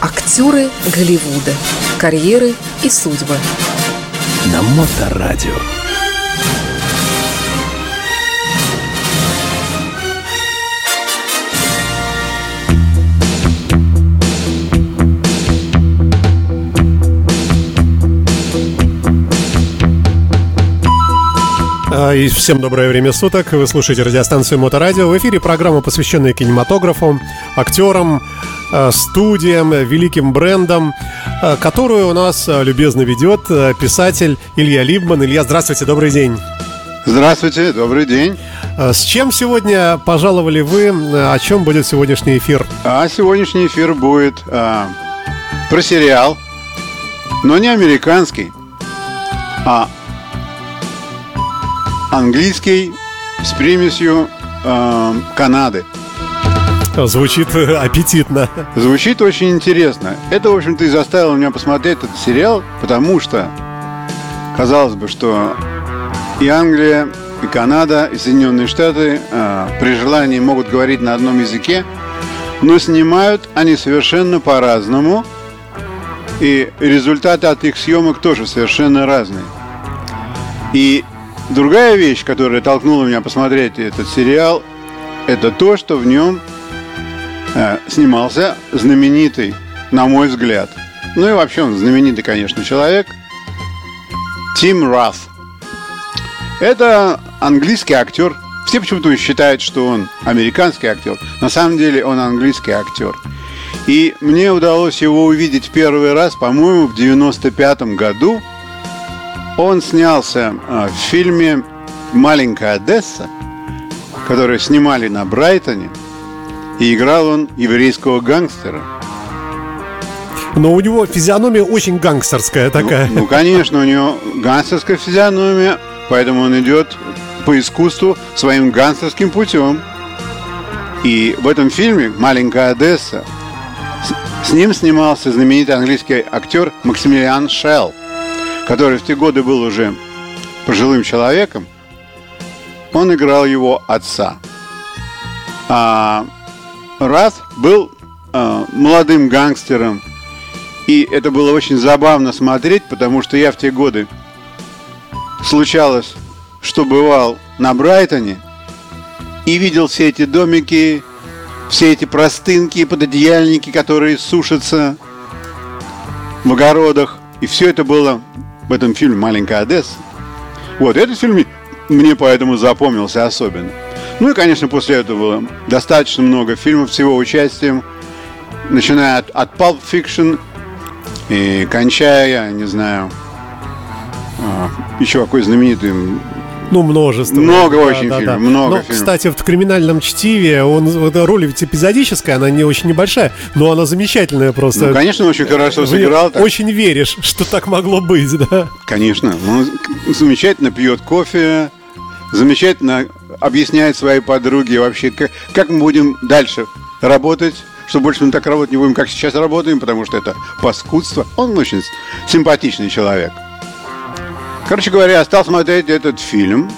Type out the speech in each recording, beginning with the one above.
Актеры Голливуда. Карьеры и судьбы. На Моторадио. А, и всем доброе время суток. Вы слушаете радиостанцию Моторадио. В эфире программа, посвященная кинематографу, актерам, студиям, великим брендам, а, которую у нас любезно ведет писатель Илья Либман. Илья, здравствуйте, добрый день. Здравствуйте, добрый день. С чем сегодня пожаловали вы? О чем будет сегодняшний эфир? А сегодняшний эфир будет а, про сериал, но не американский, а английский с примесью э, Канады. Звучит аппетитно. Звучит очень интересно. Это, в общем-то, и заставило меня посмотреть этот сериал, потому что, казалось бы, что и Англия, и Канада, и Соединенные Штаты э, при желании могут говорить на одном языке, но снимают они совершенно по-разному, и результаты от их съемок тоже совершенно разные. И Другая вещь, которая толкнула меня посмотреть этот сериал, это то, что в нем э, снимался знаменитый, на мой взгляд, ну и вообще он знаменитый, конечно, человек, Тим Раф. Это английский актер. Все почему-то считают, что он американский актер. На самом деле он английский актер. И мне удалось его увидеть первый раз, по-моему, в 95 году – он снялся а, в фильме «Маленькая Одесса», который снимали на Брайтоне, и играл он еврейского гангстера. Но у него физиономия очень гангстерская такая. Ну, ну, конечно, у него гангстерская физиономия, поэтому он идет по искусству своим гангстерским путем. И в этом фильме «Маленькая Одесса» с, с ним снимался знаменитый английский актер Максимилиан Шелл который в те годы был уже пожилым человеком, он играл его отца. А Рад был а, молодым гангстером, и это было очень забавно смотреть, потому что я в те годы случалось, что бывал на Брайтоне и видел все эти домики, все эти простынки, пододеяльники, которые сушатся в огородах. И все это было в этом фильме «Маленькая Одесса». Вот, этот фильм мне поэтому запомнился особенно. Ну и, конечно, после этого было достаточно много фильмов с его участием, начиная от, от Pulp Fiction и кончая, я не знаю, а, еще какой знаменитый ну, множество. Много да, очень да, фильмов, да. много но, фильмов. Кстати, в «Криминальном чтиве» он, эта роль ведь эпизодическая, она не очень небольшая, но она замечательная просто. Ну, конечно, очень хорошо сыграл. Так. Очень веришь, что так могло быть, да? Конечно. Он замечательно пьет кофе, замечательно объясняет своей подруге вообще, как, как мы будем дальше работать, что больше мы так работать не будем, как сейчас работаем, потому что это паскудство. Он очень симпатичный человек. Короче говоря, я стал смотреть этот фильм.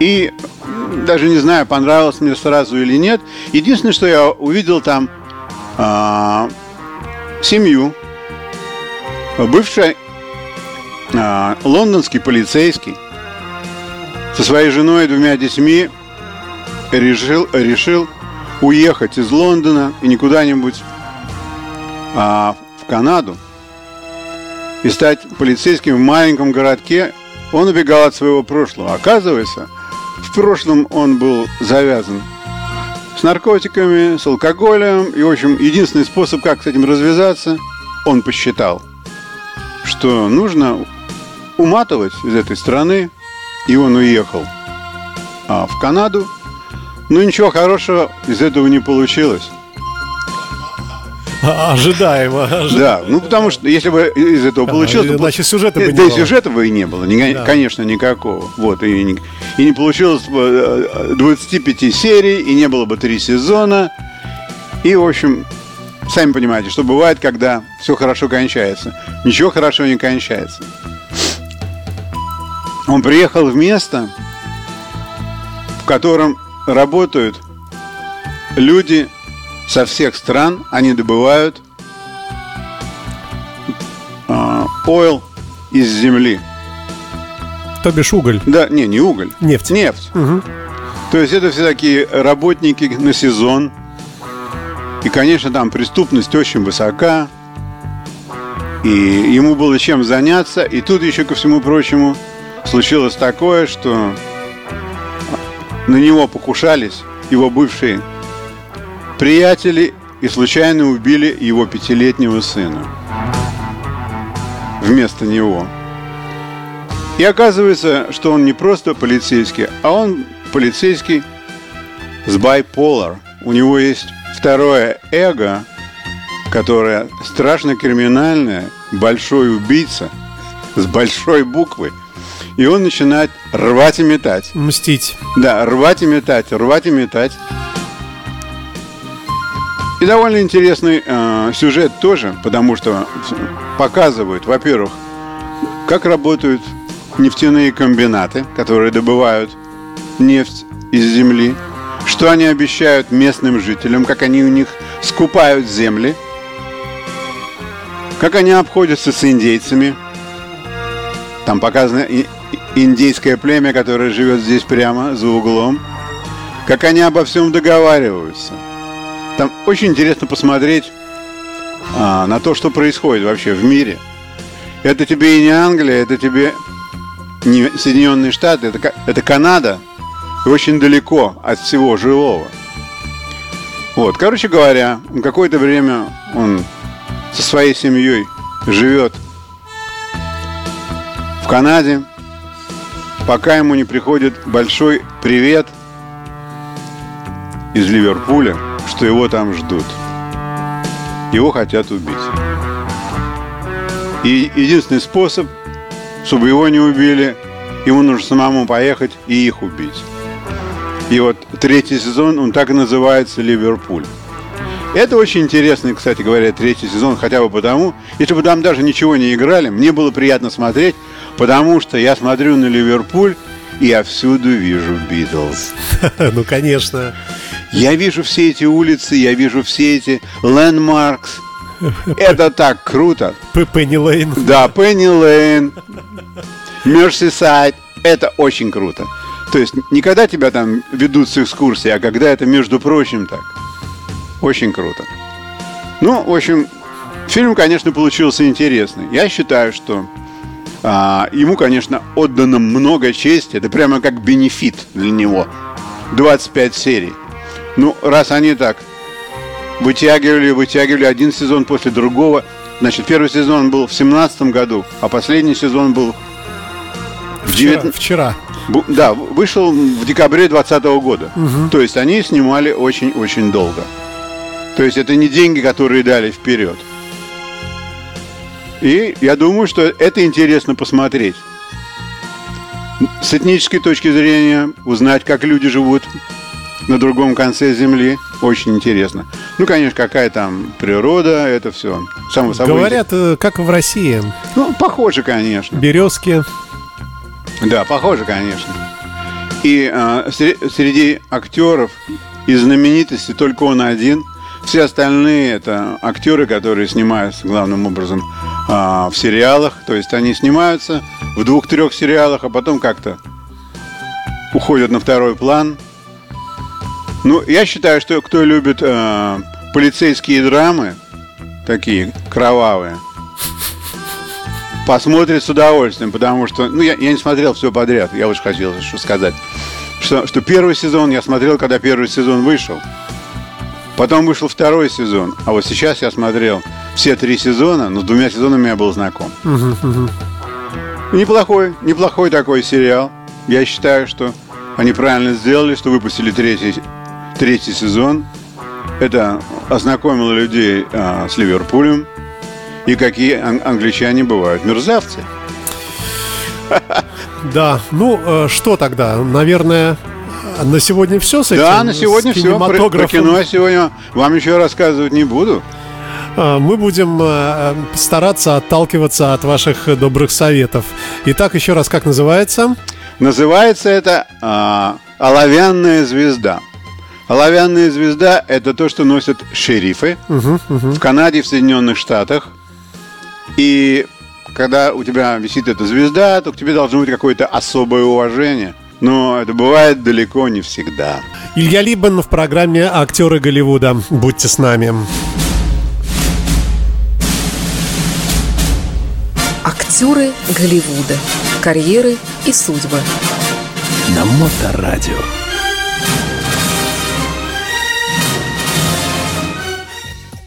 И даже не знаю, понравилось мне сразу или нет. Единственное, что я увидел там а, семью. Бывший а, лондонский полицейский со своей женой и двумя детьми решил, решил уехать из Лондона и не куда-нибудь а, в Канаду и стать полицейским в маленьком городке он убегал от своего прошлого. Оказывается, в прошлом он был завязан с наркотиками, с алкоголем. И, в общем, единственный способ, как с этим развязаться, он посчитал, что нужно уматывать из этой страны. И он уехал а, в Канаду. Но ничего хорошего из этого не получилось. Ожидаемо, ожидаемо. Да, ну потому что если бы из этого получилось... А, значит, сюжета бы не да, было. Да, сюжета бы и не было, да. конечно, никакого. Вот, и не, и не получилось бы 25 э, серий, и не было бы три сезона. И, в общем, сами понимаете, что бывает, когда все хорошо кончается. Ничего хорошо не кончается. Он приехал в место, в котором работают люди со всех стран они добывают oil из земли. То бишь уголь. Да, не, не уголь. Нефть. Нефть. То есть это все такие работники на сезон. И, конечно, там преступность очень высока. И ему было чем заняться. И тут еще, ко всему прочему, случилось такое, что на него покушались его бывшие приятели и случайно убили его пятилетнего сына вместо него. И оказывается, что он не просто полицейский, а он полицейский с bipolar. У него есть второе эго, которое страшно криминальное, большой убийца с большой буквы. И он начинает рвать и метать. Мстить. Да, рвать и метать, рвать и метать. И довольно интересный э, сюжет тоже, потому что показывают, во-первых, как работают нефтяные комбинаты, которые добывают нефть из земли, что они обещают местным жителям, как они у них скупают земли, как они обходятся с индейцами. Там и- индейское племя, которое живет здесь прямо за углом, как они обо всем договариваются. Там очень интересно посмотреть а, на то, что происходит вообще в мире. Это тебе и не Англия, это тебе не Соединенные Штаты, это, это Канада, и очень далеко от всего живого. Вот, короче говоря, какое-то время он со своей семьей живет в Канаде, пока ему не приходит большой привет из Ливерпуля, что его там ждут. Его хотят убить. И единственный способ, чтобы его не убили, ему нужно самому поехать и их убить. И вот третий сезон, он так и называется «Ливерпуль». Это очень интересный, кстати говоря, третий сезон, хотя бы потому, если бы там даже ничего не играли, мне было приятно смотреть, потому что я смотрю на Ливерпуль, и я всюду вижу Битлз. Ну, конечно. Я вижу все эти улицы, я вижу все эти лендмаркс. Это так круто. Пенни Лейн. Да, Пенни Лейн, Мерсисайд. Это очень круто. То есть не когда тебя там ведут с экскурсией, а когда это, между прочим, так. Очень круто. Ну, в общем, фильм, конечно, получился интересный. Я считаю, что ему, конечно, отдано много чести. Это прямо как бенефит для него. 25 серий. Ну, раз они так вытягивали, вытягивали один сезон после другого. Значит, первый сезон был в семнадцатом году, а последний сезон был в Вчера. 19... Вчера. Да, вышел в декабре 2020 года. То есть они снимали очень-очень долго. То есть это не деньги, которые дали вперед. И я думаю, что это интересно посмотреть. С этнической точки зрения узнать, как люди живут на другом конце земли, очень интересно. Ну, конечно, какая там природа, это все. Само собой. Говорят, э, как в России. Ну, похоже, конечно. Березки. Да, похоже, конечно. И э, сре- среди актеров и знаменитостей только он один. Все остальные это актеры, которые снимаются главным образом а, в сериалах. То есть они снимаются в двух-трех сериалах, а потом как-то уходят на второй план. Ну, я считаю, что кто любит э, полицейские драмы, такие кровавые, посмотрит с удовольствием, потому что, ну, я, я не смотрел все подряд, я уж хотел что сказать, что, что первый сезон я смотрел, когда первый сезон вышел, потом вышел второй сезон, а вот сейчас я смотрел все три сезона, но с двумя сезонами я был знаком. Неплохой, неплохой такой сериал. Я считаю, что они правильно сделали, что выпустили третий, третий сезон. Это ознакомило людей а, с Ливерпулем и какие ан- англичане бывают мерзавцы. Да, ну э, что тогда? Наверное, на сегодня все с этим? Да, на сегодня все. Про, про кино сегодня вам еще рассказывать не буду. А, Мы будем э, стараться отталкиваться от ваших добрых советов. Итак, еще раз, как называется? Называется это а, «Оловянная звезда». Оловянная звезда – это то, что носят шерифы в Канаде, в Соединенных Штатах. И когда у тебя висит эта звезда, то к тебе должно быть какое-то особое уважение. Но это бывает далеко не всегда. Илья Либман в программе «Актеры Голливуда». Будьте с нами. Актеры Голливуда. Карьеры и судьбы. На Моторадио.